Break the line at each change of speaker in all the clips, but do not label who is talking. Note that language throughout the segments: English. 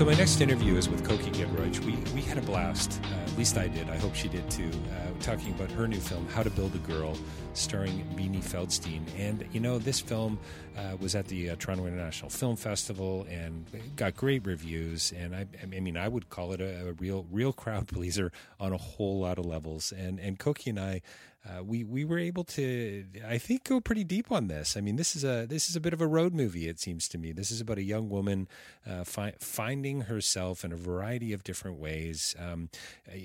So my next interview is with Coky Giedroyc. We we had a blast. Uh, at least I did. I hope she did too. Uh, talking about her new film, How to Build a Girl, starring Beanie Feldstein. And you know, this film uh, was at the uh, Toronto International Film Festival and got great reviews. And I, I mean, I would call it a, a real real crowd pleaser on a whole lot of levels. And and Coky and I uh, we we were able to, I think, go pretty deep on this. I mean, this is a this is a bit of a road movie. It seems to me. This is about a young woman uh, fi- finding herself in a variety of different ways. Um, uh,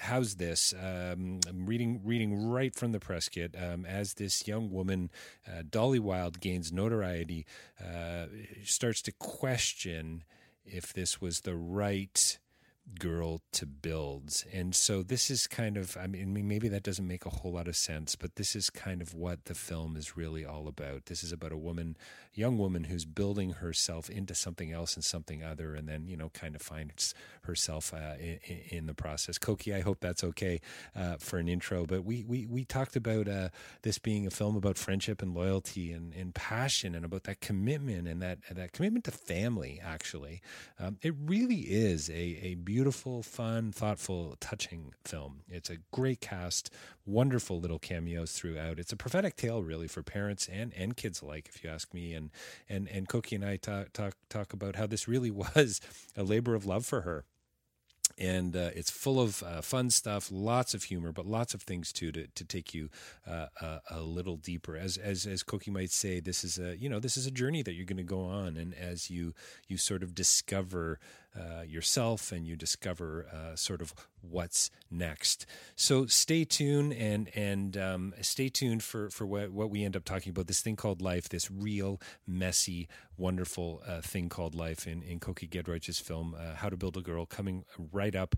how's this? Um, I'm reading reading right from the press kit. Um, as this young woman, uh, Dolly Wilde, gains notoriety, uh, starts to question if this was the right girl to build. And so this is kind of, I mean, maybe that doesn't make a whole lot of sense, but this is kind of what the film is really all about. This is about a woman, young woman who's building herself into something else and something other, and then, you know, kind of finds herself uh, in, in, the process. Coky, I hope that's okay uh, for an intro, but we, we, we talked about uh, this being a film about friendship and loyalty and, and passion and about that commitment and that, that commitment to family, actually. Um, it really is a, a beautiful, fun, thoughtful, touching film. It's a great cast, wonderful little cameos throughout. It's a prophetic tale, really, for parents and, and kids alike, if you ask me. And and and Coky and I talk talk talk about how this really was a labor of love for her and uh, it's full of uh, fun stuff, lots of humor, but lots of things too to, to take you uh, a, a, little deeper. As as as Coky might say, this is a you know this is a journey that you're going to go on, and as you you sort of discover uh, yourself and you discover uh, sort of what's next. So stay tuned and and um, stay tuned for for what what we end up talking about. This thing called life, this real messy, wonderful uh, thing called life in in Coky Giedroyc's film, uh, How to Build a Girl, coming right up.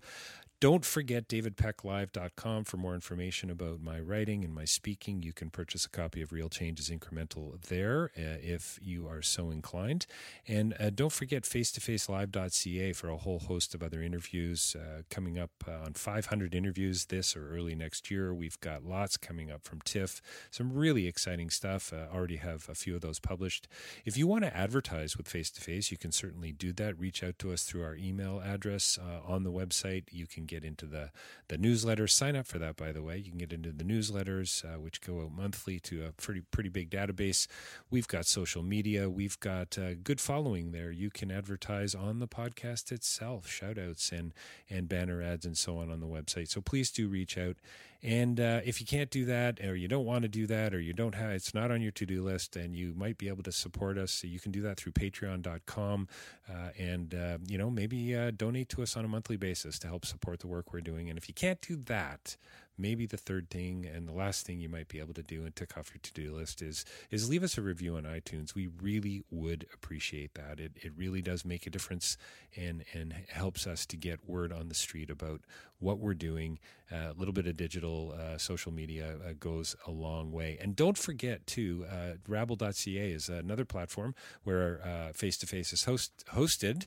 Don't forget davidpecklive.com for more information about my writing and my speaking. You can purchase a copy of Real Change is Incremental there uh, if you are so inclined. And uh, don't forget face-to-facelive.ca for a whole host of other interviews uh, coming up uh, on 500 interviews this or early next year. We've got lots coming up from TIFF. Some really exciting stuff. Uh, already have a few of those published. If you want to advertise with Face to Face, you can certainly do that. Reach out to us through our email address uh, on the website. You can get into the, the newsletter. Sign up for that, by the way. You can get into the newsletters, uh, which go out monthly to a pretty pretty big database. We've got social media. We've got uh, good following there. You can advertise on the podcast itself, shout outs and, and banner ads and so on on the website. So please do reach out and uh, if you can't do that, or you don't want to do that, or you don't have, it's not on your to do list, and you might be able to support us. So you can do that through patreon.com. Uh, and, uh, you know, maybe uh, donate to us on a monthly basis to help support the work we're doing. And if you can't do that, maybe the third thing and the last thing you might be able to do and tick off your to-do list is is leave us a review on iTunes. We really would appreciate that. It it really does make a difference and and helps us to get word on the street about what we're doing. A little bit of digital uh, social media uh, goes a long way. And don't forget too, uh, Rabble.ca is another platform where Face to Face is host, hosted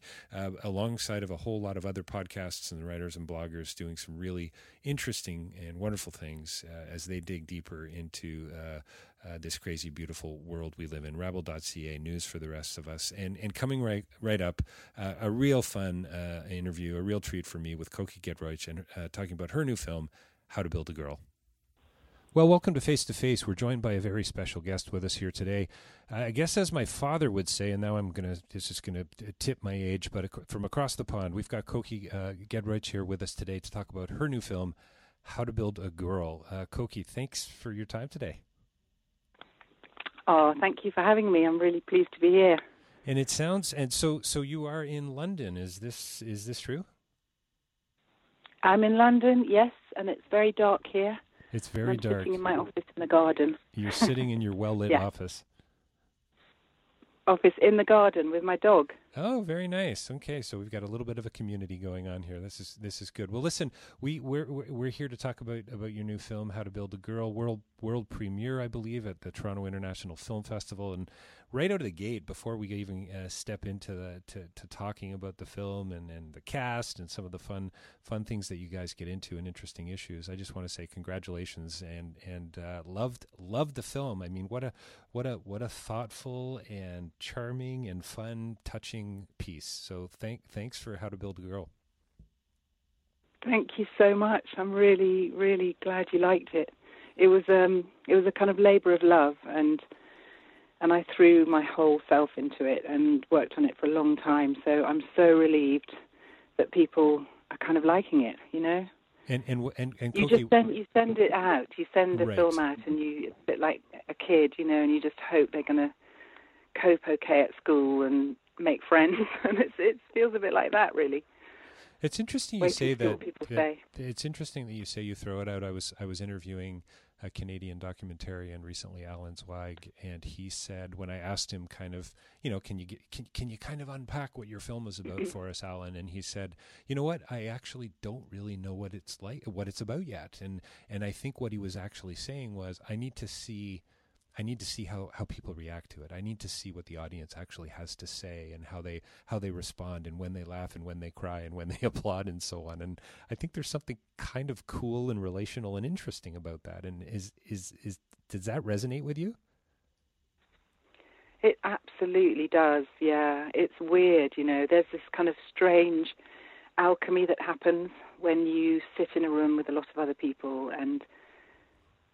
alongside of a whole lot of other podcasts and writers and bloggers doing some really interesting and wonderful things as they dig deeper into uh, this crazy, beautiful world we live in. Rabble.ca, news for the rest of us. And, and coming right, right up, uh, a real fun uh, interview, a real treat for me with Coky Giedroyc and uh, talking about her new film, How to Build a Girl. Well, welcome to Face to Face. We're joined by a very special guest with us here today. I guess, as my father would say, and now I'm gonna this is gonna tip my age, but from across the pond, we've got Coky uh, here with us today to talk about her new film, How to Build a Girl. Uh, Coky, thanks for your time today.
Oh, thank you for having me. I'm really pleased to be here.
And it sounds and so so you are in London. Is this is this true?
I'm in London, yes, and it's very dark here.
It's very
I'm
dark.
Sitting in my office in the garden.
You're sitting in your well lit
yeah.
office.
Office in the garden with my dog.
Oh, very nice. Okay, so we've got a little bit of a community going on here. This is this is good. Well, listen, we we're we're here to talk about about your new film, How to Build a Girl, world world premiere, I believe, at the Toronto International Film Festival, and right out of the gate, before we even uh, step into the to, to talking about the film and, and the cast and some of the fun fun things that you guys get into and interesting issues, I just want to say congratulations and and uh, loved loved the film. I mean, what a what a what a thoughtful and charming and fun, touching piece. So thank thanks for How to Build a Girl.
Thank you so much. I'm really really glad you liked it. It was um it was a kind of labor of love and and I threw my whole self into it and worked on it for a long time. So I'm so relieved that people are kind of liking it, you know.
And and and, and
you just send you send it out. You send the
Right.
film out, and you it's a bit like a kid, you know, and you just hope they're going to cope okay at school and make friends. and it feels a bit like that, really.
It's interesting you
Wait
say that.
people
that-
say.
It's interesting that you say you throw it out. I was I was interviewing a Canadian documentarian recently, Alan Zweig, and he said when I asked him, kind of, you know, can you get can can you kind of unpack what your film is about for us, Alan? And he said, you know what, I actually don't really know what it's like, what it's about yet. And and I think what he was actually saying was, I need to see. I need to see how, how people react to it. I need to see what the audience actually has to say and how they how they respond and when they laugh and when they cry and when they applaud and so on. And I think there's something kind of cool and relational and interesting about that. And is is is does that resonate with you?
It absolutely does. Yeah, it's weird, you know. There's this kind of strange alchemy that happens when you sit in a room with a lot of other people and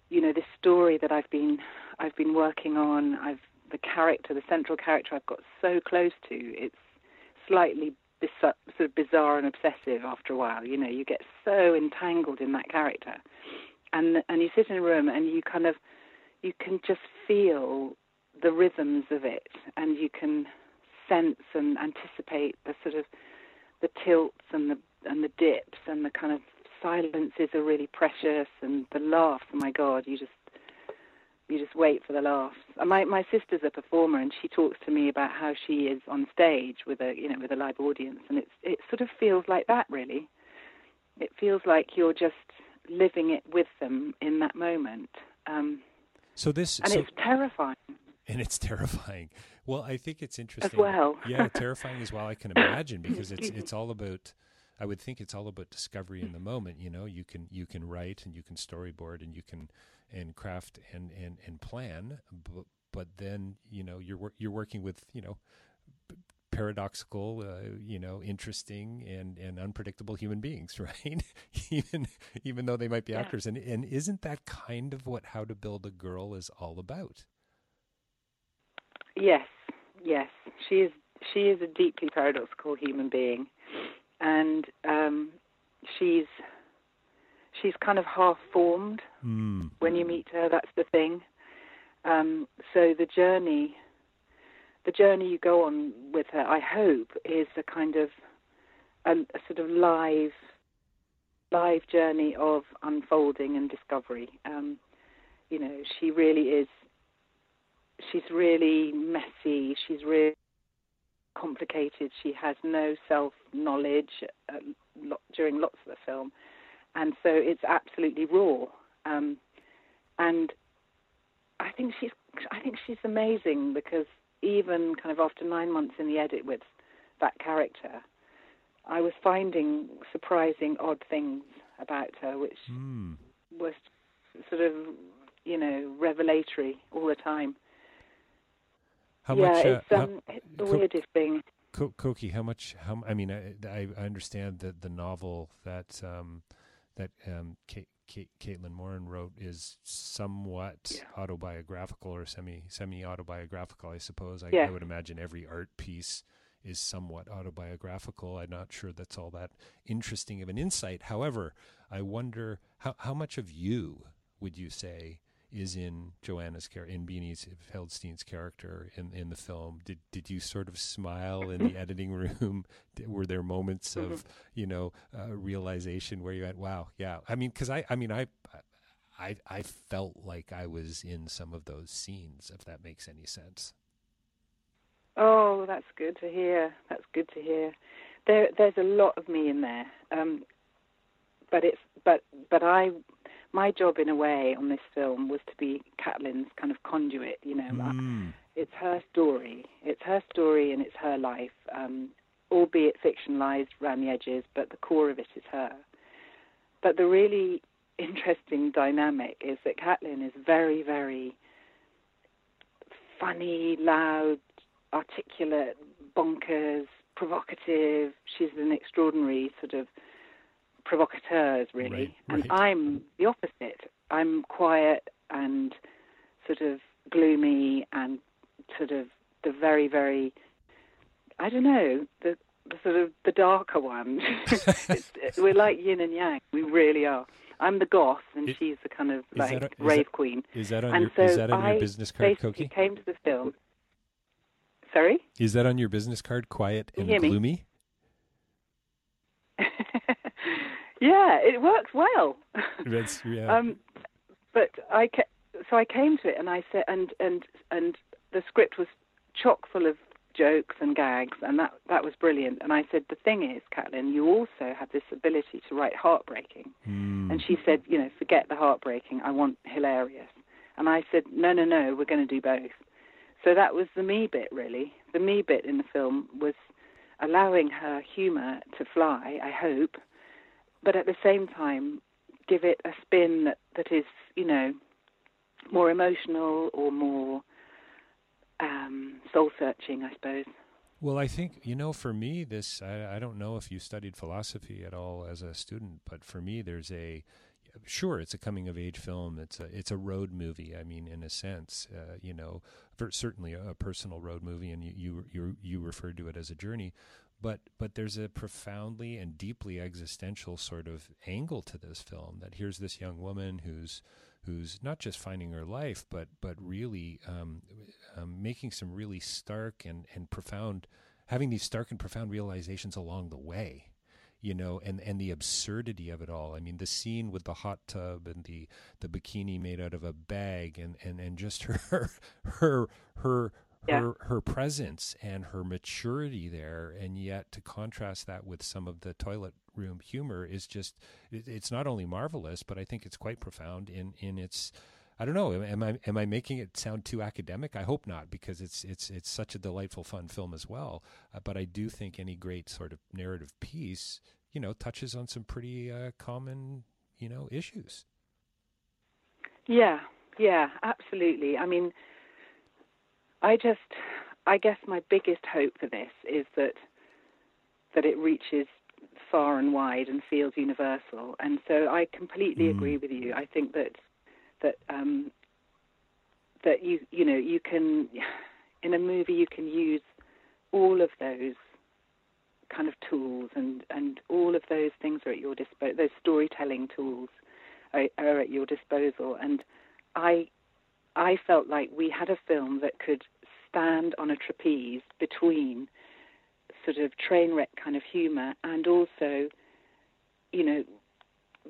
you know this story that I've been I've been working on I've the character the central character I've got so close to it's slightly bis- sort of bizarre and obsessive after a while you know you get so entangled in that character. And and you sit in a room and you kind of you can just feel the rhythms of it and you can sense and anticipate the sort of the tilts and the and the dips and the kind of silences are really precious and the laughs oh my god you just you just wait for the laughs and my my sister's a performer and she talks to me about how she is on stage with a you know with a live audience and it's it sort of feels like that really it feels like you're just living it with them in that moment um
So this
and
so,
it's terrifying
and it's terrifying. Well, I think it's interesting.
As well.
yeah, terrifying as well. I can imagine because it's it's all about. I would think it's all about discovery in the moment. You know, you can you can write and you can storyboard and you can and craft and and and plan, but but then you know you're you're working with you know paradoxical, uh, you know, interesting and and unpredictable human beings, right? even even though they might be
Yeah.
actors, and and isn't that kind of what How to Build a Girl is all about?
Yes, yes, she is. She is a deeply paradoxical human being, and um, she's she's kind of half formed
Mm.
when you meet her. That's the thing. Um, so the journey, the journey you go on with her, I hope, is a kind of a, a sort of live live journey of unfolding and discovery. Um, you know, she really is. She's really messy. She's really complicated. She has no self knowledge uh, during lots of the film, and so it's absolutely raw. Um, and I think she's I think she's amazing because even kind of after nine months in the edit with that character, I was finding surprising odd things about her, which
mm.
was sort of you know revelatory all the time.
How
yeah,
much? Uh,
it's, um,
how,
it's the weirdest thing.
Co- Coky, how much? How I mean, I, I, I understand that the novel that um, that um, Kate, Kate, Caitlin Moran wrote is somewhat yeah. autobiographical or semi semi autobiographical. I suppose. I,
yeah.
I would imagine every art piece is somewhat autobiographical. I'm not sure that's all that interesting of an insight. However, I wonder how how much of you would you say is in Johanna's character, in Beanie's Feldstein's character in, in the film. Did did you sort of smile in the editing room? Were there moments of mm-hmm. you know uh, realization where you went, "Wow, yeah"? I mean, because I I mean I. I, I felt like I was in some of those scenes, if that makes any sense.
Oh, that's good to hear. That's good to hear. There, there's a lot of me in there, um, but it's but but I my job in a way on this film was to be Caitlin's kind of conduit. You know,
mm.
it's her story. It's her story and it's her life, um, albeit fictionalized around the edges, but the core of it is her. But the really interesting dynamic is that Caitlin is very, very funny, loud, articulate, bonkers, provocative. She's an extraordinary sort of provocateurs, really.
Right,
and
right.
I'm the opposite. I'm quiet and sort of gloomy and sort of the very, very, I don't know, the, the sort of the darker one. we're like yin and yang. We really are. I'm the goth, and
it,
she's the kind of like
that,
rave
that,
queen.
Is that on
and
your
so
Is that on
I
your business card, Coky?
came to the film. Sorry.
Is that on your business card? Quiet and
gloomy. me?
gloomy.
Yeah, it works well.
That's yeah.
um, but I ca- so I came to it and I said, and and and the script was chock full of jokes and gags, and that that was brilliant. And I said, the thing is, Caitlin, you also have this ability to write heartbreaking.
Mm.
And she said, you know, forget the heartbreaking. I want hilarious. And I said, no, no, no, we're going to do both. So that was the me bit, really. The me bit in the film was allowing her humour to fly, I hope, but at the same time give it a spin that, that is, you know, more emotional or more um, soul searching, I suppose.
Well, I think, you know, for me, this, I, I don't know if you studied philosophy at all as a student, but for me, there's a, sure it's a coming of age film it's a it's a road movie i mean in a sense uh, you know certainly a, a, personal road movie and you, you you you referred to it as a journey but but there's a profoundly and deeply existential sort of angle to this film that here's this young woman who's who's not just finding her life but but really um, um, making some really stark and and profound having these stark and profound realizations along the way you know, and, and the absurdity of it all. I mean, the scene with the hot tub and the, the bikini made out of a bag and, and, and just her, her, her,
yeah.
her, her presence and her maturity there. And yet to contrast that with some of the toilet room humor is just, it, it's not only marvelous, but I think it's quite profound in, in its, I don't know. Am I am I making it sound too academic? I hope not, because it's it's it's such a delightful, fun film as well. Uh, but I do think any great sort of narrative piece, you know, touches on some pretty uh, common, you know, issues.
Yeah, yeah, absolutely. I mean, I just, I guess my biggest hope for this is that that it reaches far and wide and feels universal. And so I completely
mm.
agree with you. I think that that um, that you you know you can in a movie you can use all of those kind of tools and and all of those things are at your disposal those storytelling tools are, are at your disposal and i i felt like we had a film that could stand on a trapeze between sort of train wreck kind of humor and also you know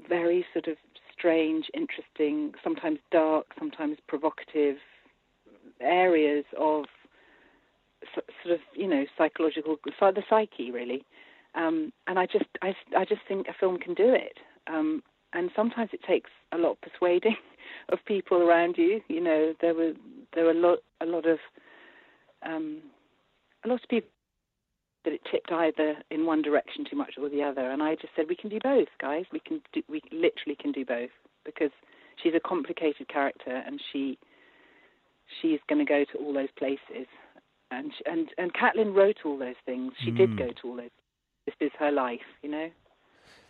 very sort of strange, interesting, sometimes dark, sometimes provocative areas of sort of you know psychological the psyche really. Um, and I just I, I just think a film can do it. Um, and sometimes it takes a lot of persuading of people around you you know there were there were a lot a lot of um, a lot of people that it tipped either in one direction too much or the other and I just said we can do both guys we can do, we literally can do both because she's a complicated character and she she's going to go to all those places and and and Caitlin wrote all those things. She mm. did go to all those. This is her life, you know.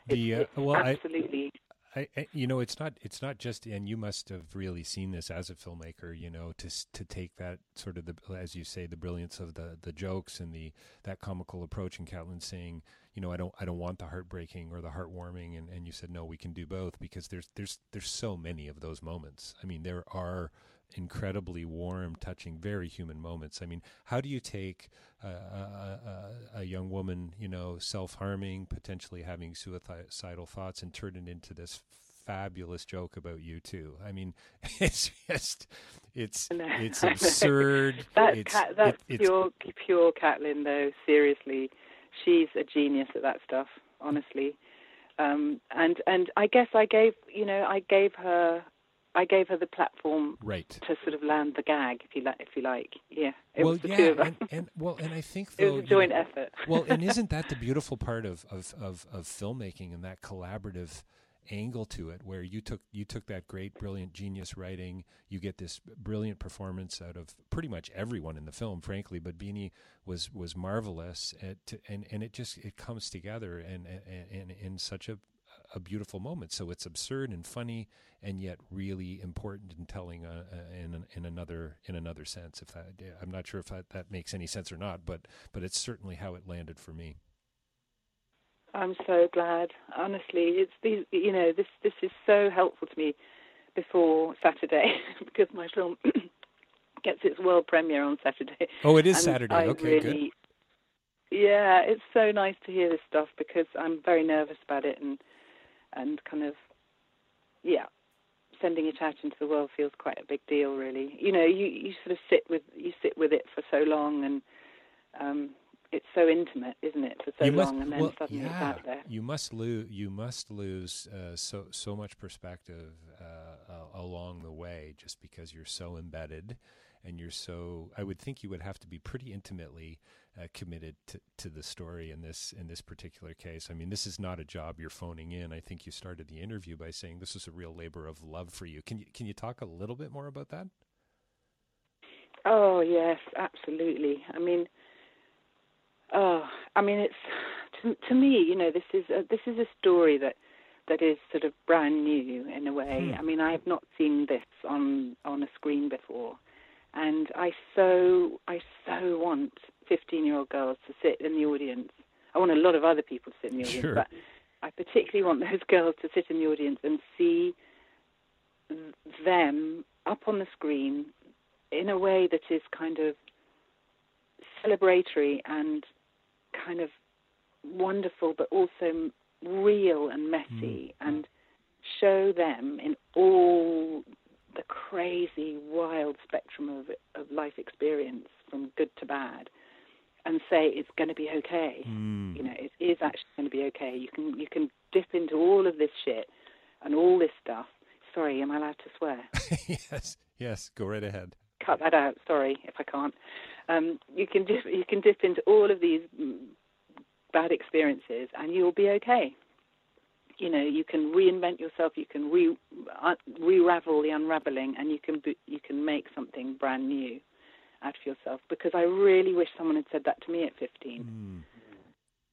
The uh, well,
absolutely.
I, I, you know, it's not. It's not just, and you must have really seen this as a filmmaker. You know, to to take that sort of the, as you say, the brilliance of the the jokes and the that comical approach, and Caitlin saying, you know, I don't, I don't want the heartbreaking or the heartwarming, and and you said no, we can do both because there's there's there's so many of those moments. I mean, there are incredibly warm, touching, very human moments. I mean, how do you take a, a, a young woman, you know, self harming, potentially having suicidal thoughts, and turn it into this fabulous joke about you two? I mean, it's just, it's it's absurd.
that's
it's,
that's it, pure pure Caitlin, though. Seriously, she's a genius at that stuff. Honestly. Um, and and I guess I gave you know I gave her I gave her the platform
right.
to sort of land the gag, if you like. If you like, yeah. It
well,
was the
yeah,
two of us.
And, and, well, and I think though,
it was a joint
know,
effort.
well, and isn't that the beautiful part of, of, of, of filmmaking and that collaborative angle to it, where you took you took that great, brilliant, genius writing, you get this brilliant performance out of pretty much everyone in the film, frankly. But Beanie was was marvelous, at, and and it just it comes together and and in such a a beautiful moment. So it's absurd and funny, and yet really important in telling uh, uh, in in another in another sense. If that, I'm not sure if that, that makes any sense or not, but but it's certainly how it landed for me.
I'm so glad. Honestly, it's these. You know, this this is so helpful to me before Saturday because my film gets its world premiere on Saturday.
Oh, it is Saturday.
I
okay,
really,
good.
Yeah, it's so nice to hear this stuff because I'm very nervous about it and and kind of yeah sending it out into the world feels quite a big deal really. You know you you sort of sit with you sit with it for so long and um it's so intimate isn't it for so
you
long
must,
and then
well,
suddenly
yeah,
it's out there.
you must lose you must lose uh, so so much perspective uh, uh, along the way just because you're so embedded and you're so I would think you would have to be pretty intimately uh, committed to, to the story in this in this particular case. I mean, this is not a job you're phoning in. I think you started the interview by saying this is a real labor of love for you. Can you can you talk a little bit more about that?
Oh yes, absolutely. I mean, oh, I mean, it's to, to me, you know, this is a, this is a story that that is sort of brand new in a way. Hmm. I mean, I have not seen this on on a screen before, and I so I so want 15 year old girls to sit in the audience. I want a lot of other people to sit in the audience,
sure.
but I particularly want those girls to sit in the audience and see them up on the screen in a way that is kind of celebratory and kind of wonderful, but also real and messy, mm. and show them in all the crazy, wild spectrum of, of life experience, from good to bad, and say it's going to be okay.
Mm.
You know, it is actually going to be okay. You can you can dip into all of this shit and all this stuff. Sorry, am I allowed to swear?
yes, yes. Go right ahead.
Cut that out. Sorry if I can't. Um, you can dip, you can dip into all of these mm, bad experiences, and you'll be okay. You know, you can reinvent yourself. You can re uh, re-ravel the unraveling, and you can you can make something brand new out of yourself because I really wish someone had said that to me at 15.
Mm.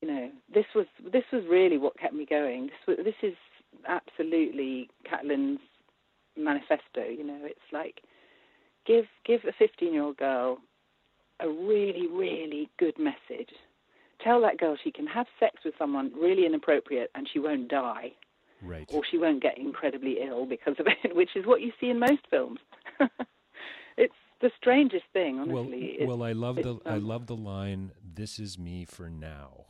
You know, this was this was really what kept me going. This was, this is absolutely Caitlin's manifesto. You know, it's like give give a 15 year old girl a really really good message. Tell that girl she can have sex with someone really inappropriate and she won't die.
Right.
Or she won't get incredibly ill because of it, which is what you see in most films. it's the strangest thing, honestly.
Well, well I love the um, I love the line. This is me for now.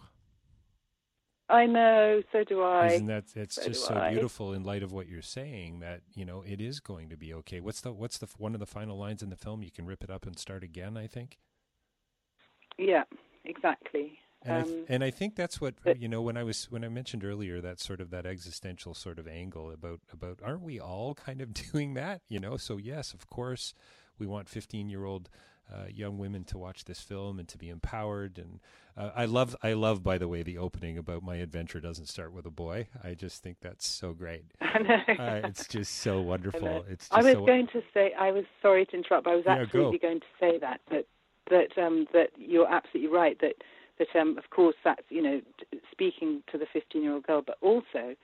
I know, so do I.
Isn't that it's
So
just so
I.
beautiful in light of what you're saying that you know it is going to be okay. What's the what's the one of the final lines in the film? You can rip it up and start again. I think.
Yeah, exactly.
And, I,
Um,
th- and I think that's what
but-
you know when I was when I mentioned earlier that sort of that existential sort of angle about about aren't we all kind of doing that you know so yes of course we want 15 year old uh, young women to watch this film and to be empowered and uh, I love I love by the way the opening about my adventure doesn't start with a boy I just think that's so great
I know.
uh, it's just so wonderful
know.
it's just
I was
so
going to say, I was sorry to interrupt. But I was
Yeah, go.
absolutely going to say that that that um, that you're absolutely right. That that um, of course that's you know speaking to the 15 year old girl, but also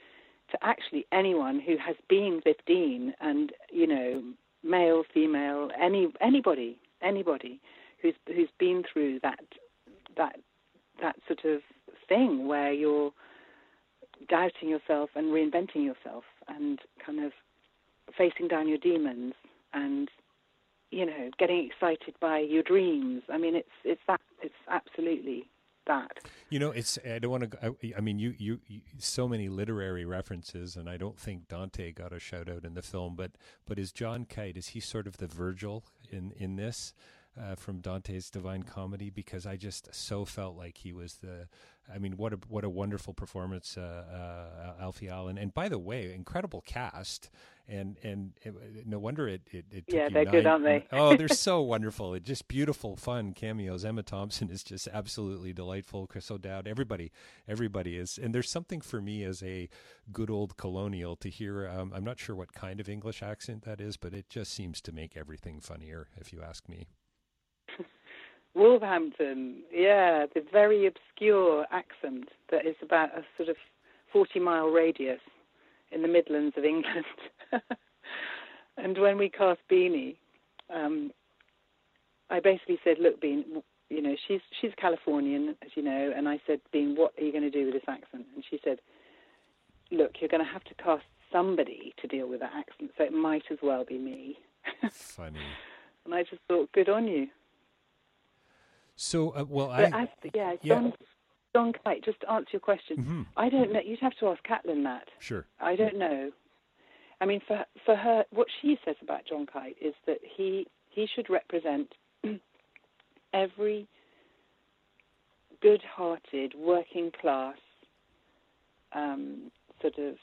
to actually anyone who has been 15 and you know male, female, any anybody, anybody who's who's been through that that that sort of thing where you're doubting yourself and reinventing yourself and kind of facing down your demons and you know getting excited by your dreams. I mean it's it's that it's absolutely that
You know, it's I don't want to. I, I mean, you, you you so many literary references, and I don't think Dante got a shout out in the film. But but is John Kite is he sort of the Virgil in in this uh, from Dante's Divine Comedy? Because I just so felt like he was the. I mean, what a what a wonderful performance, uh, uh, Alfie Allen. And by the way, incredible cast. And and it, no wonder it it, it took
Yeah, they're good, aren't they?
oh, they're so wonderful. It just beautiful, fun cameos. Emma Thompson is just absolutely delightful. Chris O'Dowd, everybody, everybody is. And there's something for me as a good old colonial to hear. Um, I'm not sure what kind of English accent that is, but it just seems to make everything funnier, if you ask me.
Wolverhampton. Yeah the very obscure accent that is about a sort of 40 mile radius in the midlands of england. And when we cast beanie um i basically said look bean you know she's she's californian as you know and i said bean what are you going to do with this accent? And she said look you're going to have to cast somebody to deal with that accent so it might as well be me.
Funny.
and i just thought good on you
So, uh, well, I
as, yeah,
yeah.
John, John Kite, just to answer your question,
Mhm.
I don't know. You'd have to ask Caitlin that.
sure.
I don't know. I mean, for for her, what she says about John Kite is that he he should represent every good-hearted, working-class um, sort of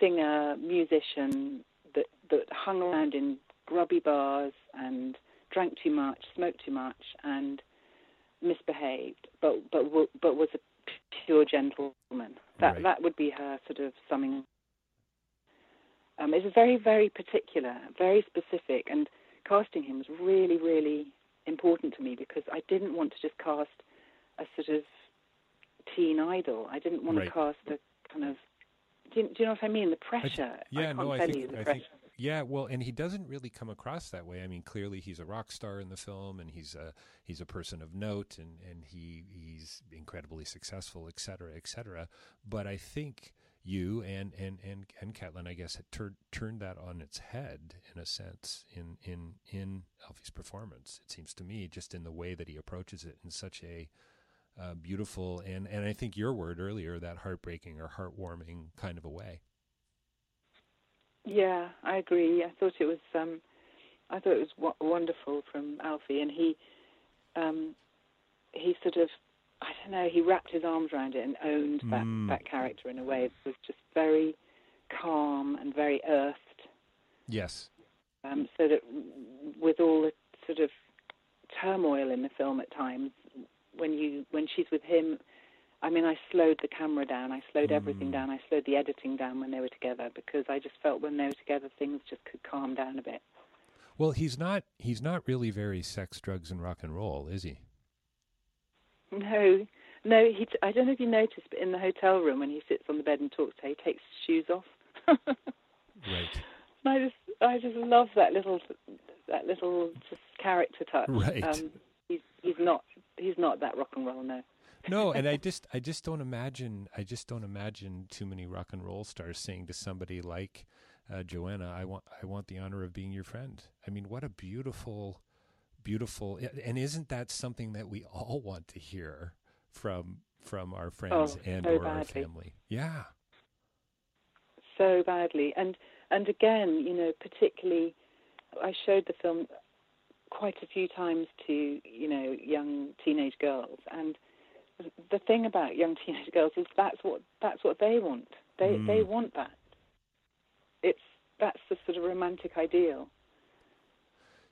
singer, musician that that hung around in grubby bars and drank too much, smoked too much, and misbehaved, but but but was a pure gentleman. That
Right.
that would be her sort of summing. Um, it's very very particular, very specific, and casting him was really really important to me because I didn't want to just cast a sort of teen idol. I didn't want
Right.
to cast a kind of. Do you, do you know what I mean? The pressure.
yeah,
I
no, I think I think yeah, well, and he doesn't really come across that way. I mean, clearly he's a rock star in the film, and he's a he's a person of note, and and he he's incredibly successful, et cetera, et cetera. But I think you and and and and Caitlin, I guess, had tur- turned that on its head in a sense in in in Alfie's performance. It seems to me, just in the way that he approaches it in such a uh, beautiful and and I think your word earlier, that heartbreaking or heartwarming kind of a way.
Yeah, I agree. I thought it was um, I thought it was wonderful from Alfie, and he um, he sort of I don't know he wrapped his arms around it and owned that
Mm.
that character in a way that was just very calm and very earthed.
Yes.
Um, so that with all the sort of turmoil in the film at times, when you when she's with him, I mean, I slowed the camera down. I slowed everything
Mm.
down. I slowed the editing down when they were together because I just felt when they were together, things just could calm down a bit.
Well, he's not he's not really very sex, drugs, and rock and roll, is he?
No, no. He. T- I don't know if you noticed, but in the hotel room when he sits on the bed and talks, to her, he takes his shoes off.
Right.
And I just, I just love that little, that little just character touch.
Right.
Um, he's, he's not, he's not that rock and roll. No.
No, and I just I just don't imagine I just don't imagine too many rock and roll stars saying to somebody like uh, Johanna, I want I want the honor of being your friend. I mean, what a beautiful beautiful and isn't that something that we all want to hear from from our friends
oh,
and
so
or
badly.
our family. Yeah.
So badly. And and again, you know, particularly I showed the film quite a few times to, you know, young teenage girls and the thing about young teenage girls is that's what that's what they want. They
Mm.
they want that. It's that's the sort of romantic ideal.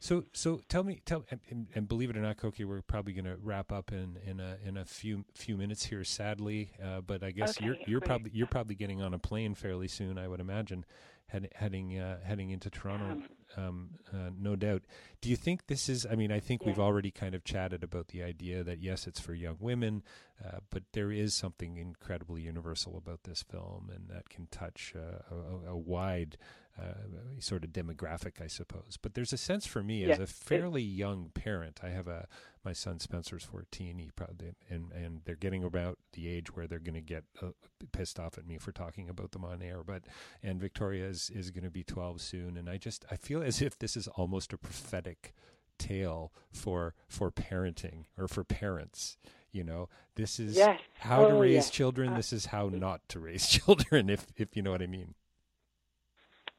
So, so tell me, tell, and, and, believe it or not, Coky, we're probably going to wrap up in, in a in a few few minutes here, sadly. Uh, but I guess
Okay,
you're you're
great.
probably you're probably getting on a plane fairly soon, I would imagine, head, heading uh, heading into Toronto, um, uh, no doubt. Do you think this is? I mean, I think we've already kind of chatted about the idea that yes, it's for young women, uh, but there is something incredibly universal about this film, and that can touch uh, a, a, a wide uh, sort of demographic, I suppose. But there's a sense for me as a fairly young parent. I have a my son Spencer's 14. He probably and and they're getting about the age where they're going to get uh, pissed off at me for talking about them on air. But and Victoria is is going to be 12 soon, and I just I feel as if this is almost a prophetic tale for for parenting or for parents. You know, this is
Yes.
how to
Oh,
raise
yes.
children.
Uh,
this is how not to raise children. If if you know what I mean.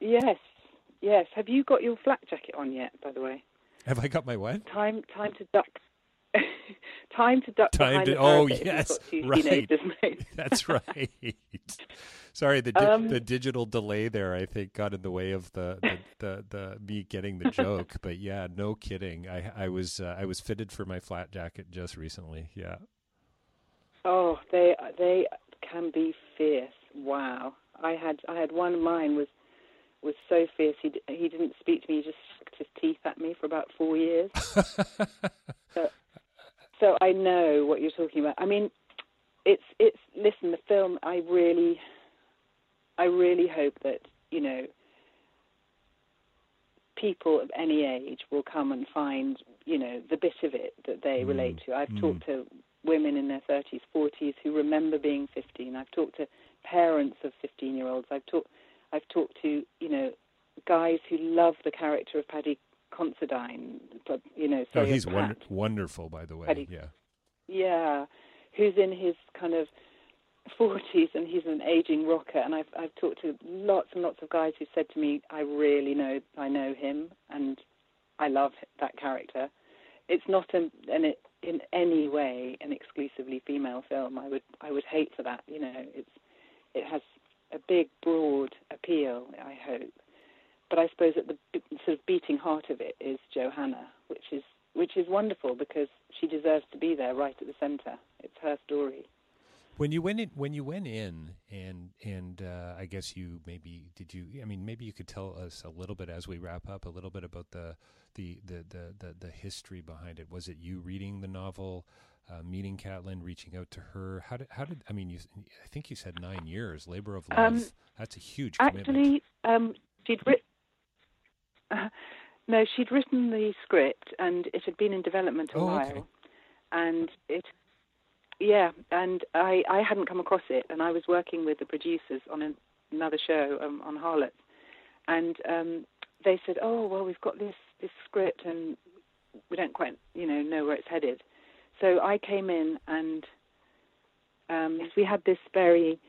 Yes. Yes. Have you got your flak jacket on yet, by the way?
Have I got my what?
Time time to duck time to duck
Time to oh
parapet if you've
yes, right. That's right. Sorry, the di-
Um,
the digital delay there I think got in the way of the the, the, the me getting the joke. But yeah, no kidding. I I was uh, I was fitted for my flat jacket just recently. Yeah.
Oh, they they can be fierce. Wow. I had I had one of mine was was so fierce he d- he didn't speak to me. He just sucked his teeth at me for about four years. so, so I know what you're talking about. I mean, it's it's listen. The film. I really, I really hope that you know people of any age will come and find you know the bit of it that they
Mm,
relate to. I've
mm.
talked to women in their 30s, 40s who remember being 15. I've talked to parents of 15 year olds. I've talked I've talked to you know guys who love the character of Paddy Considine. But you know,
Oh, he's wonder- wonderful, by the way.
Paddy-
Yeah.
Yeah, who's in his kind of 40s and he's an aging rocker. And I've I've talked to lots and lots of guys who said to me, I really know I know him and I love that character. It's not an, an in any way an exclusively female film. I would I would hate for that. You know, it's it has a big broad appeal. I hope, but I suppose at the sort of beating heart of it is Johanna, which is which is wonderful because she deserves to be there right at the center. It's her story.
When you went in, when you went in, and and uh, I guess you maybe did you? I mean, maybe you could tell us a little bit as we wrap up, a little bit about the the the the the, the history behind it. Was it you reading the novel, uh, meeting Caitlin, reaching out to her? How did how did I mean? You, I think you said nine years, labor of love.
Um,
That's a huge commitment.
Actually, um, she'd written. no, she'd written the script, and it had been in development a
Oh,
while.
okay.
And it, yeah, and I I hadn't come across it, and I was working with the producers on an, another show um, on Harlots, and um, they said, "Oh, well, we've got this this script, and we don't quite, you know, know where it's headed." So I came in, and um, we had this very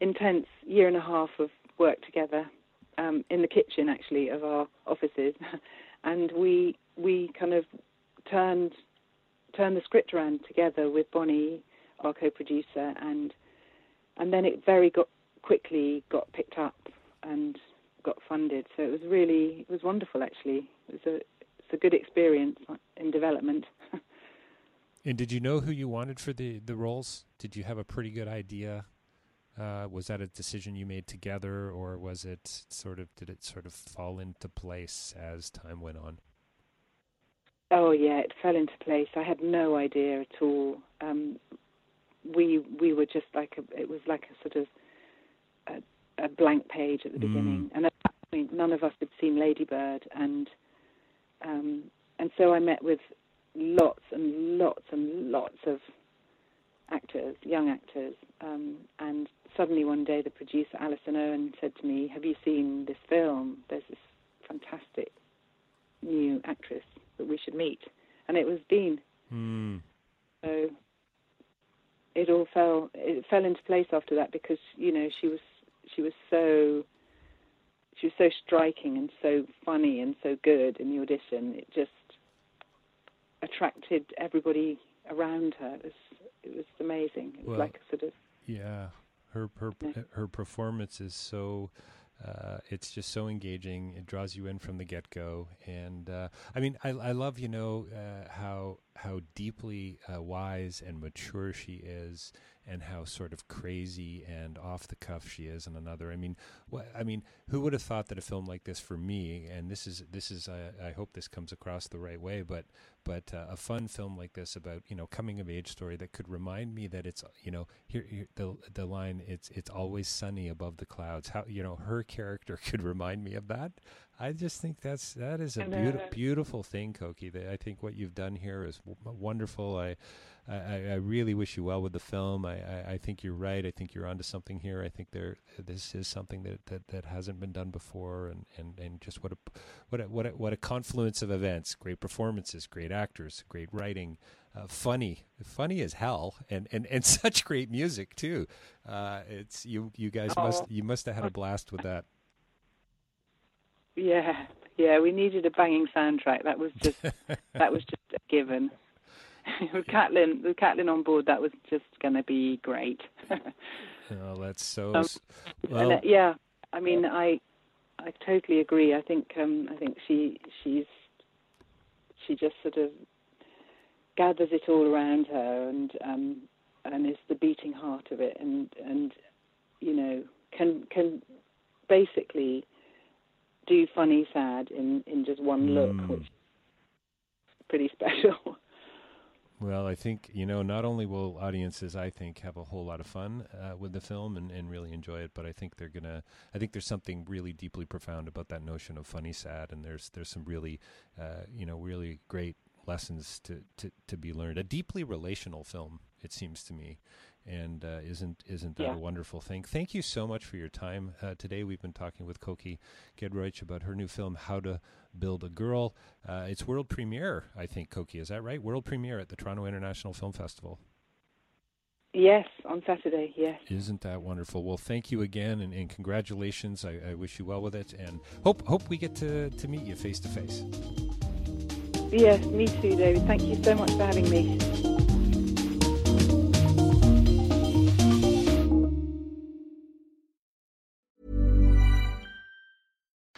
intense year and a half of work together um, in the kitchen, actually, of our offices, and we we kind of turned turned the script around together with Bonnie, our co-producer, and and then it very got quickly got picked up and got funded. So it was really it was wonderful, actually. It was a it's a good experience in development.
And did you know who you wanted for the the roles? Did you have a pretty good idea? Uh, was that a decision you made together, or was it sort of did it sort of fall into place as time went on?
Oh yeah, it fell into place. I had no idea at all. Um, we we were just like a, it was like a sort of a, a blank page at the
Mm.
beginning, and at that point, none of us had seen Lady Bird, and um, and so I met with lots and lots and lots of actors, young actors, um, and suddenly one day the producer Alison Owen said to me, "Have you seen this film? There's this fantastic new actress that we should meet," and it was Bean.
Hmm.
So it all fell it fell into place after that because you know she was she was so she was so striking and so funny and so good in the audition. It just attracted everybody around her. It was it was amazing. It was well, like a sort of
yeah. Her her her performance is so uh, it's just so engaging. It draws you in from the get go, and uh, I mean, I, I love you know uh, how how deeply uh, wise and mature she is, and how sort of crazy and off the cuff she is in another. I mean, wh- I mean, who would have thought that a film like this for me, and this is this is I, I hope this comes across the right way, but but uh, a fun film like this about you know coming of age story that could remind me that it's you know here, here, the the line it's it's always sunny above the clouds. How you know her character could remind me of that. I just think that's that is a beautiful beautiful thing, Coky. I think what you've done here is wonderful. I I, I, really wish you well with the film. I, I, I, think you're right. I think you're onto something here. I think there this is something that, that, that hasn't been done before, and, and, and just what a what a, what a, what a confluence of events. Great performances, great actors, great writing, uh, funny, funny as hell, and, and, and such great music too. Uh, it's you you guys oh. must you must have had a blast with that.
Yeah, yeah. We needed a banging soundtrack. That was just that was just a given. with Caitlin, with Caitlin on board, that was just going to be great.
oh, that's so. Um, well,
and, uh, yeah, I mean, I, I totally agree. I think, um, I think she, she's, she just sort of gathers it all around her and, um, and is the beating heart of it, and, and, you know, can, can basically do funny, sad in, in just one look, mm. which is pretty special.
Well, I think you know not only will audiences, I think, have a whole lot of fun uh, with the film and, and really enjoy it, but I think they're gonna. I think there's something really deeply profound about that notion of funny sad, and there's there's some really, uh, you know, really great lessons to, to to be learned. A deeply relational film, it seems to me, and uh, isn't isn't that yeah. a wonderful thing? Thank you so much for your time uh, today. We've been talking with Coky Giedroyc about her new film, How to Build a Girl. Uh, it's world premiere, I think. Coky, is that right? World premiere at the Toronto International Film Festival.
Yes, on Saturday. Yes.
Isn't that wonderful? Well, thank you again, and, and congratulations. I, I, wish you well with it, and hope hope we get to to meet you face to face.
Yes, me too, David. Thank you so much for having me.